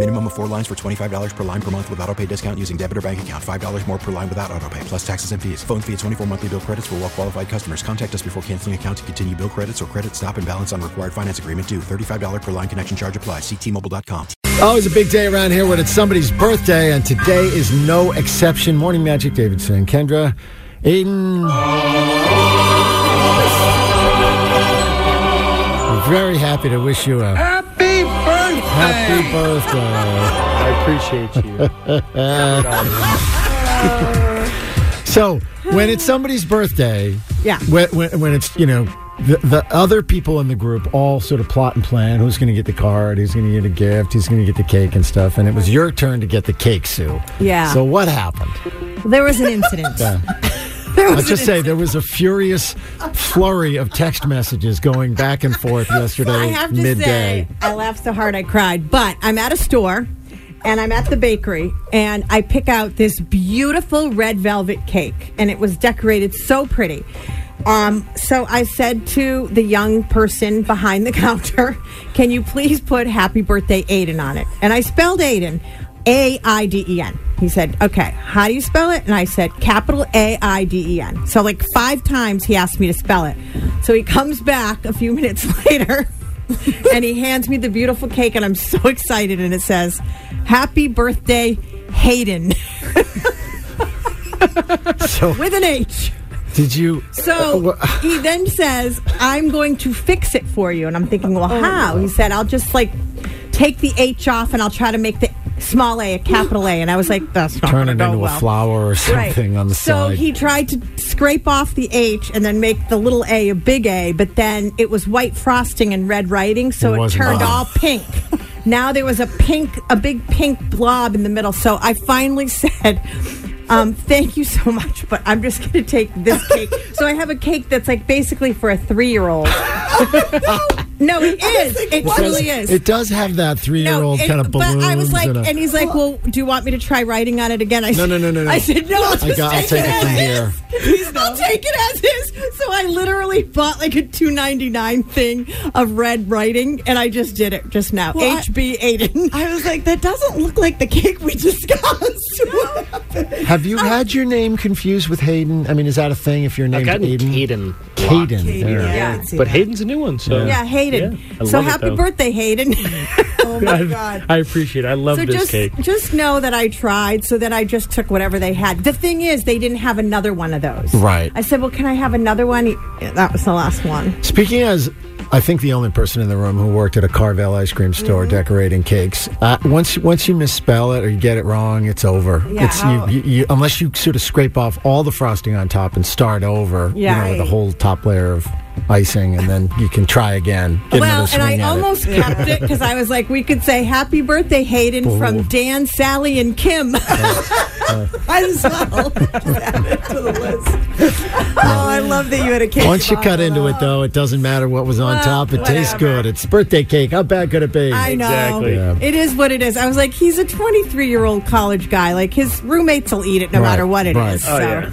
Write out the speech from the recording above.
Minimum of four lines for $25 per line per month with auto pay discount using debit or bank account. $5 more per line without auto pay, plus taxes and fees. Phone fee at 24 monthly bill credits for well qualified customers. Contact us before canceling account to continue bill credits or credit stop and balance on required finance agreement due. $35 per line connection charge applies. Ctmobile.com. Always oh, a big day around here when it's somebody's birthday, and today is no exception. Morning Magic Davidson, Kendra, Aiden. Very happy to wish you a Happy birthday! I appreciate you. So when it's somebody's birthday, Yeah. when, when, when it's you know the, the other people in the group all sort of plot and plan who's going to get the card, who's going to get a gift, who's going to get the cake and stuff, and it was your turn to get the cake, Sue. Yeah. So what happened? There was an incident. There was I'll just say there was a furious flurry of text messages going back and forth yesterday I have to midday. say, I laughed so hard I cried. But I'm at a store and I'm at the bakery and I pick out this beautiful red velvet cake and it was decorated so pretty. Um, so I said to the young person behind the counter, "Can you please put Happy Birthday Aiden on it?" And I spelled Aiden, A I D E N. He said, "Okay, how do you spell it?" And I said, "Capital A I D E N." So like five times he asked me to spell it. So he comes back a few minutes later and he hands me the beautiful cake, and I'm so excited. And it says, "Happy birthday, Hayden," So with an H. did you? So uh, he then says, "I'm going to fix it for you," and I'm thinking, "Well, oh, how?" He said, "I'll just like take the H off, and I'll try to make the small A a capital A." And I was like, "That's not Turn it into well." a flower or something on the so side. So he tried to scrape off the H and then make the little A a big A, but then it was white frosting and red writing, so It it, turned all pink. now there was a pink, a big pink blob in the middle. So I finally said. Um, thank you so much, but I'm just going to take this cake. so I have a cake that's like basically for a three year old. no, it is. It truly is. It does have that three-year-old it- kind of balloons. But I was like, and a- and he's like, "Well, do you want me to try writing on it again?" I No, said, no, no, no, no. I said, "No, I just got- I'll take, take it as from is. here. Please, I'll take it as is." So I literally bought like a two ninety nine thing of red writing, and I just did it just now. Well, HB Aiden. I was like, that doesn't look like the cake we discussed. Have you had your name confused with Hayden? I mean, is that a thing if you're I've named gotten Hayden? Yeah. yeah. But Hayden's a new one, so Yeah, Hayden. Yeah, so love it, happy birthday, Hayden. oh my I, god. I appreciate it. I love so this just cake. just know that I tried, so that I just took whatever they had. The thing is, they didn't have another one of those. Right. I said, "Well, can I have another one?" That was the last one. Speaking as, I think the only person in the room who worked at a Carvel ice cream store Mm-hmm. decorating cakes. Uh, once once you misspell it or you get it wrong, it's over. Yeah. It's you, you, you, unless you sort of scrape off all the frosting on top and start over. Yeah. You know, with a whole top layer of icing, and then you can try again. Get well, another and I swing at it. almost kept it because I was like, we could say "Happy Birthday, Hayden" from Dan, Sally, and Kim. Uh, uh. Might as well. Just add it to the list. Oh, I love that you had a cake. Once you cut into it, though, it doesn't matter what was on Well, top. It tastes good. It's birthday cake. How bad could it be? I know. Exactly. Yeah. It is what it is. I was like, he's a 23 year old college guy. Like, his roommates will eat it no Right, matter what it is. right. So. Oh, yeah.